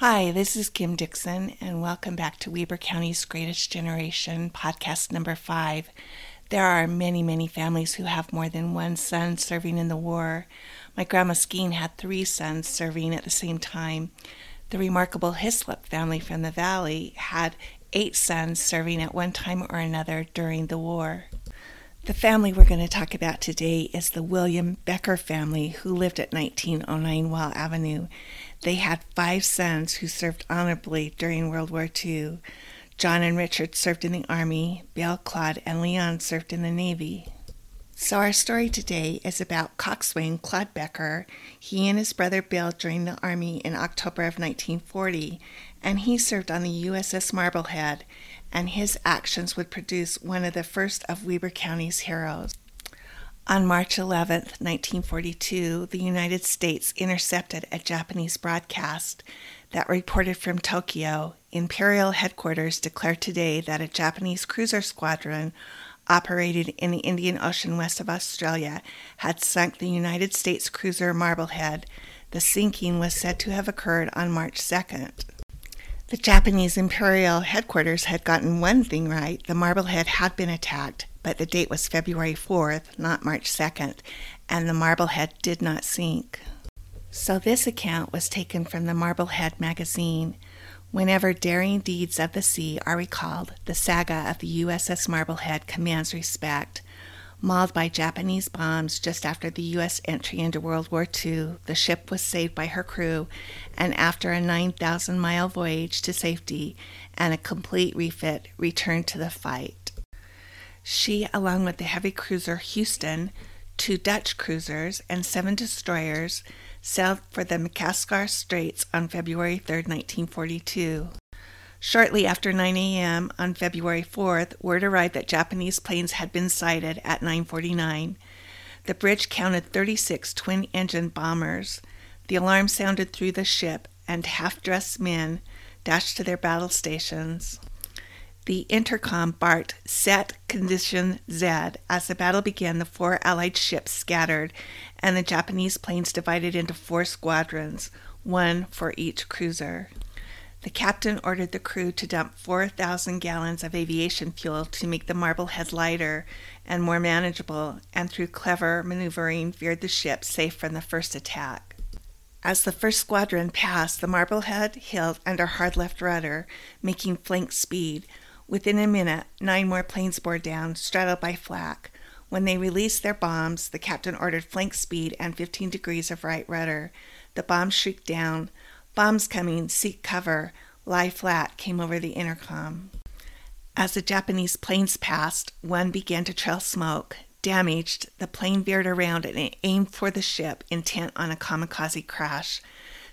Hi, this is Kim Dixon, and welcome back to Weber County's Greatest Generation, podcast number five. There are many, many families who have more than one son serving in the war. My grandma Skeen had three sons serving at the same time. The remarkable Hislop family from the valley had eight sons serving at one time or another during the war. The family we're going to talk about today is the William Becker family who lived at 1909 Wall Avenue. They had five sons who served honorably during World War II. John and Richard served in the Army, Bill, Claude, and Leon served in the Navy. So, our story today is about coxswain Claude Becker. He and his brother Bill joined the Army in October of 1940, and he served on the USS Marblehead and his actions would produce one of the first of Weber County's heroes. On March 11, 1942, the United States intercepted a Japanese broadcast that reported from Tokyo. Imperial headquarters declared today that a Japanese cruiser squadron operated in the Indian Ocean west of Australia had sunk the United States cruiser Marblehead. The sinking was said to have occurred on March 2nd. The Japanese imperial headquarters had gotten one thing right the Marblehead had been attacked, but the date was February 4th, not March 2nd, and the Marblehead did not sink. So this account was taken from the Marblehead magazine. Whenever daring deeds of the sea are recalled, the saga of the USS Marblehead commands respect. Mauled by Japanese bombs just after the U.S. entry into World War II, the ship was saved by her crew, and after a 9,000 mile voyage to safety and a complete refit, returned to the fight. She, along with the heavy cruiser Houston, two Dutch cruisers, and seven destroyers, sailed for the Macassar Straits on February 3, 1942. Shortly after 9 a.m. on February 4th, word arrived that Japanese planes had been sighted at 9:49. The bridge counted 36 twin-engine bombers. The alarm sounded through the ship, and half-dressed men dashed to their battle stations. The intercom barked Set Condition Z. As the battle began, the four Allied ships scattered, and the Japanese planes divided into four squadrons, one for each cruiser. The captain ordered the crew to dump 4,000 gallons of aviation fuel to make the Marblehead lighter and more manageable, and through clever maneuvering veered the ship safe from the first attack. As the first squadron passed, the Marblehead held under hard left rudder, making flank speed. Within a minute, nine more planes bore down, straddled by flak. When they released their bombs, the captain ordered flank speed and 15 degrees of right rudder. The bombs shrieked down. Bombs coming, seek cover, lie flat came over the intercom. As the Japanese planes passed, one began to trail smoke. Damaged, the plane veered around and aimed for the ship, intent on a kamikaze crash.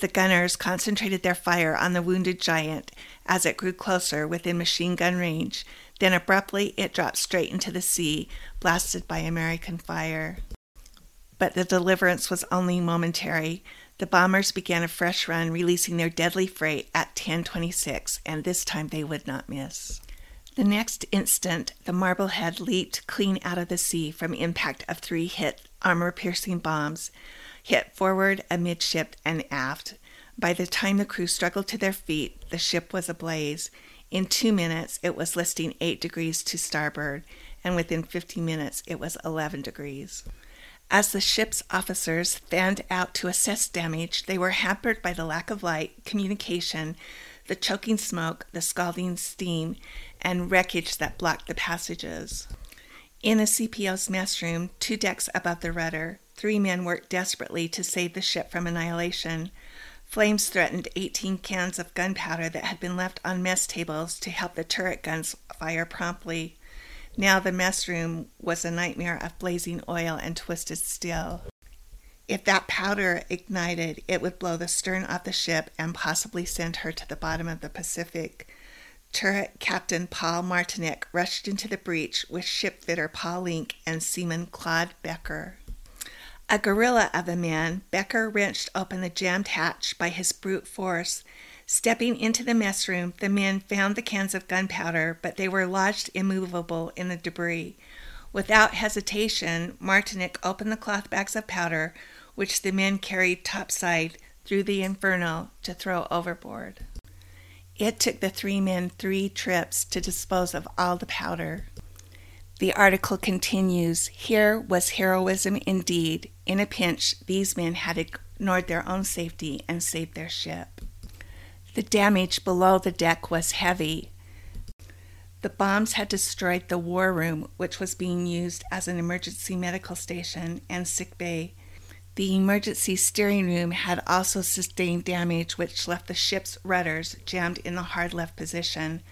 The gunners concentrated their fire on the wounded giant as it grew closer within machine gun range. Then abruptly it dropped straight into the sea, blasted by American fire. But the deliverance was only momentary. The bombers began a fresh run, releasing their deadly freight at 1026, and this time they would not miss. The next instant, the Marblehead leaped clean out of the sea from impact of three hit armor piercing bombs, hit forward, amidship, and aft. By the time the crew struggled to their feet, the ship was ablaze. In two minutes, it was listing 8 degrees to starboard, and within 50 minutes, it was 11 degrees. As the ship's officers fanned out to assess damage, they were hampered by the lack of light, communication, the choking smoke, the scalding steam, and wreckage that blocked the passages. In the CPO's mess room, two decks above the rudder, three men worked desperately to save the ship from annihilation. Flames threatened 18 cans of gunpowder that had been left on mess tables to help the turret guns fire promptly. Now the mess room was a nightmare of blazing oil and twisted steel. If that powder ignited, it would blow the stern off the ship and possibly send her to the bottom of the Pacific. Turret Captain Paul Martinick rushed into the breach with shipfitter Paul Link and seaman Claude Becker. A gorilla of a man, Becker wrenched open the jammed hatch by his brute force Stepping into the mess room, the men found the cans of gunpowder, but they were lodged immovable in the debris. Without hesitation, Martinick opened the cloth bags of powder, which the men carried topside through the inferno to throw overboard. It took the three men three trips to dispose of all the powder. The article continues Here was heroism indeed. In a pinch, these men had ignored their own safety and saved their ship. The damage below the deck was heavy. The bombs had destroyed the war room, which was being used as an emergency medical station and sick bay. The emergency steering room had also sustained damage, which left the ship's rudders jammed in the hard left position.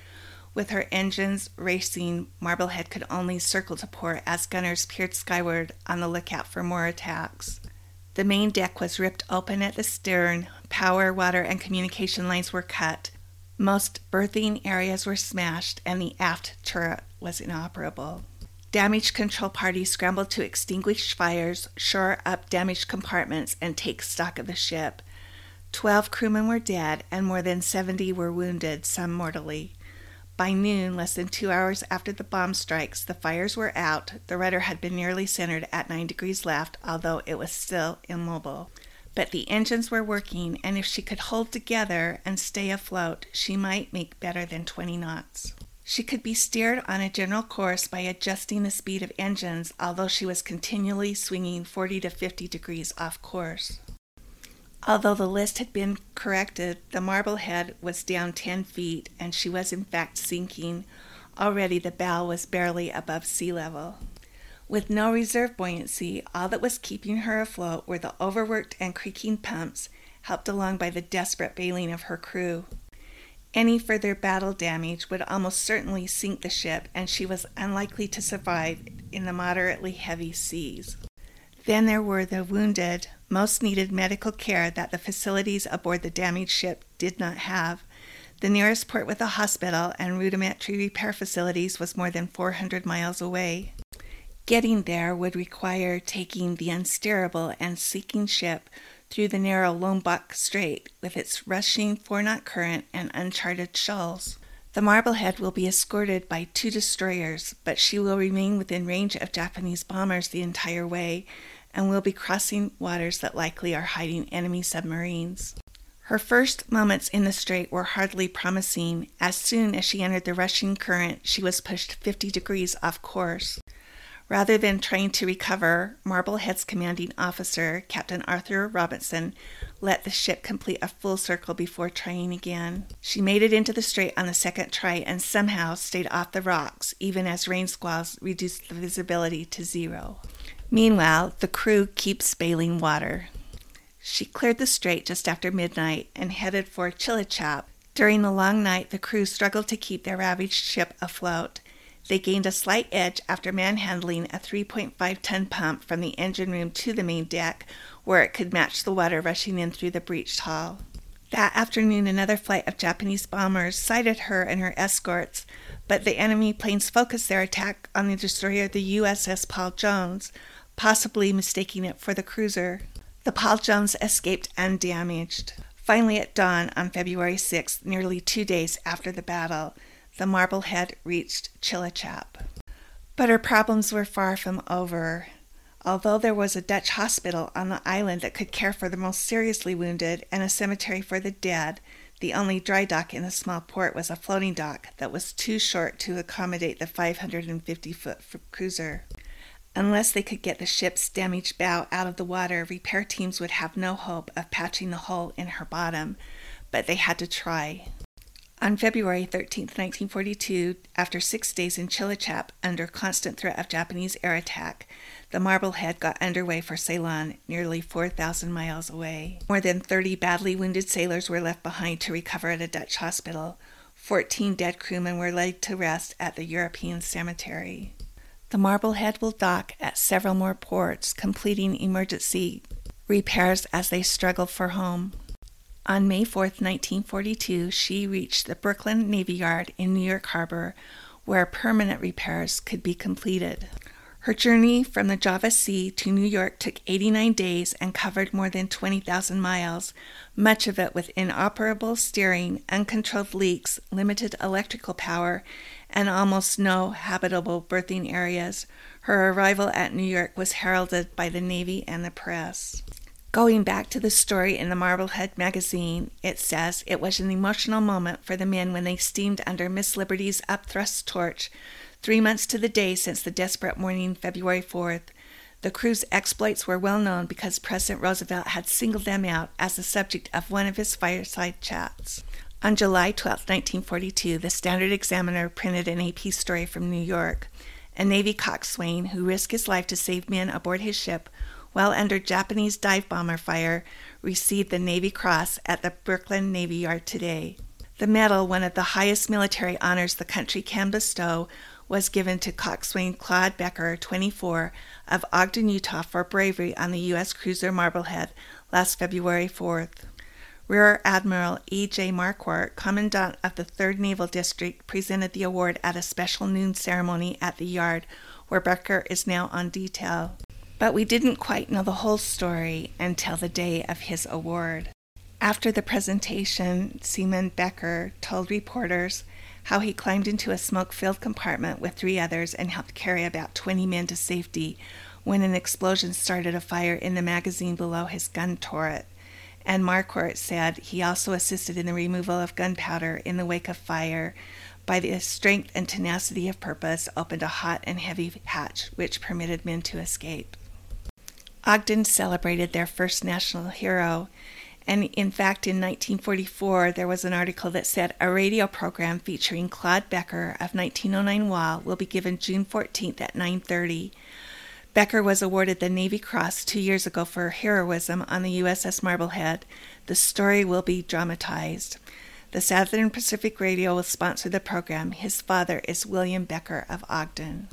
With her engines racing, Marblehead could only circle to port as gunners peered skyward on the lookout for more attacks. The main deck was ripped open at the stern, power, water, and communication lines were cut. Most berthing areas were smashed, and the aft turret was inoperable. Damage control parties scrambled to extinguish fires, shore up damaged compartments, and take stock of the ship. Twelve crewmen were dead, and more than 70 were wounded, some mortally. By noon, less than two hours after the bomb strikes, the fires were out. The rudder had been nearly centered at 9 degrees left, although it was still immobile. But the engines were working, and if she could hold together and stay afloat, she might make better than 20 knots. She could be steered on a general course by adjusting the speed of engines, although she was continually swinging 40 to 50 degrees off course. Although the list had been corrected, the Marblehead was down 10 feet and she was in fact sinking. Already the bow was barely above sea level. With no reserve buoyancy, all that was keeping her afloat were the overworked and creaking pumps, helped along by the desperate bailing of her crew. Any further battle damage would almost certainly sink the ship, and she was unlikely to survive in the moderately heavy seas. Then there were the wounded, most needed medical care that the facilities aboard the damaged ship did not have. The nearest port with a hospital and rudimentary repair facilities was more than 400 miles away. Getting there would require taking the unsteerable and sinking ship through the narrow Lombok Strait with its rushing four knot current and uncharted shoals. The Marblehead will be escorted by two destroyers, but she will remain within range of Japanese bombers the entire way and will be crossing waters that likely are hiding enemy submarines. Her first moments in the strait were hardly promising. As soon as she entered the rushing current, she was pushed 50 degrees off course. Rather than trying to recover, Marblehead's commanding officer, Captain Arthur Robinson, let the ship complete a full circle before trying again. She made it into the strait on the second try and somehow stayed off the rocks, even as rain squalls reduced the visibility to zero. Meanwhile, the crew keeps bailing water. She cleared the strait just after midnight and headed for Tjilatjap. During the long night, the crew struggled to keep their ravaged ship afloat. They gained a slight edge after manhandling a 3.5 ton pump from the engine room to the main deck, where it could match the water rushing in through the breached hull. That afternoon, another flight of Japanese bombers sighted her and her escorts, but the enemy planes focused their attack on the destroyer, the USS Paul Jones, possibly mistaking it for the cruiser. The Paul escaped undamaged. Finally, at dawn on February 6th, nearly two days after the battle, the Marblehead reached Tjilatjap. But her problems were far from over. Although there was a Dutch hospital on the island that could care for the most seriously wounded and a cemetery for the dead, the only dry dock in the small port was a floating dock that was too short to accommodate the 550 foot cruiser. Unless they could get the ship's damaged bow out of the water, repair teams would have no hope of patching the hole in her bottom, but they had to try. On February 13, 1942, after six days in Tjilatjap under constant threat of Japanese air attack, the Marblehead got underway for Ceylon, nearly 4,000 miles away. More than 30 badly wounded sailors were left behind to recover at a Dutch hospital. 14 dead crewmen were laid to rest at the European cemetery. The Marblehead will dock at several more ports, completing emergency repairs as they struggle for home. On May 4, 1942, she reached the Brooklyn Navy Yard in New York Harbor, where permanent repairs could be completed. Her journey from the Java Sea to New York took 89 days and covered more than 20,000 miles, much of it with inoperable steering, uncontrolled leaks, limited electrical power, and almost no habitable berthing areas. Her arrival at New York was heralded by the Navy and the press. Going back to the story in the Marblehead magazine, it says it was an emotional moment for the men when they steamed under Miss Liberty's upthrust torch, three months to the day since the desperate morning, February 4th. The crew's exploits were well known because President Roosevelt had singled them out as the subject of one of his fireside chats. On July 12, 1942, the Standard Examiner printed an AP story from New York. A Navy coxswain who risked his life to save men aboard his ship while under Japanese dive bomber fire received the Navy Cross at the Brooklyn Navy Yard today. The medal, one of the highest military honors the country can bestow, was given to coxswain Claude Becker, 24, of Ogden, Utah, for bravery on the U.S. cruiser Marblehead last February 4th. Rear Admiral E.J. Marquardt, Commandant of the 3rd Naval District, presented the award at a special noon ceremony at the yard, where Becker is now on detail. But we didn't quite know the whole story until the day of his award. After the presentation, Seaman Becker told reporters how he climbed into a smoke filled compartment with three others and helped carry about 20 men to safety when an explosion started a fire in the magazine below his gun turret and Marquardt said he also assisted in the removal of gunpowder in the wake of fire by the strength and tenacity of purpose opened a hot and heavy hatch which permitted men to escape. Ogden celebrated their first national hero, and in fact in 1944 there was an article that said a radio program featuring Claude Becker of 1909 WA will be given June 14th at 9:30. Becker was awarded the Navy Cross two years ago for heroism on the USS Marblehead. The story will be dramatized. The Southern Pacific Radio will sponsor the program. His father is William Becker of Ogden.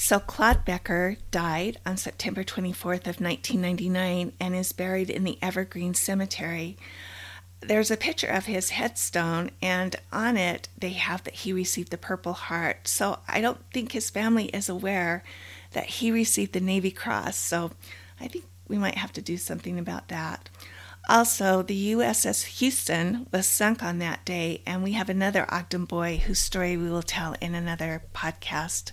So Claude Becker died on September 24th of 1999 and is buried in the Evergreen Cemetery. There's a picture of his headstone, and on it they have that he received the Purple Heart. So I don't think his family is aware that he received the Navy Cross. So I think we might have to do something about that. Also, the USS Houston was sunk on that day, and we have another Ogden boy whose story we will tell in another podcast.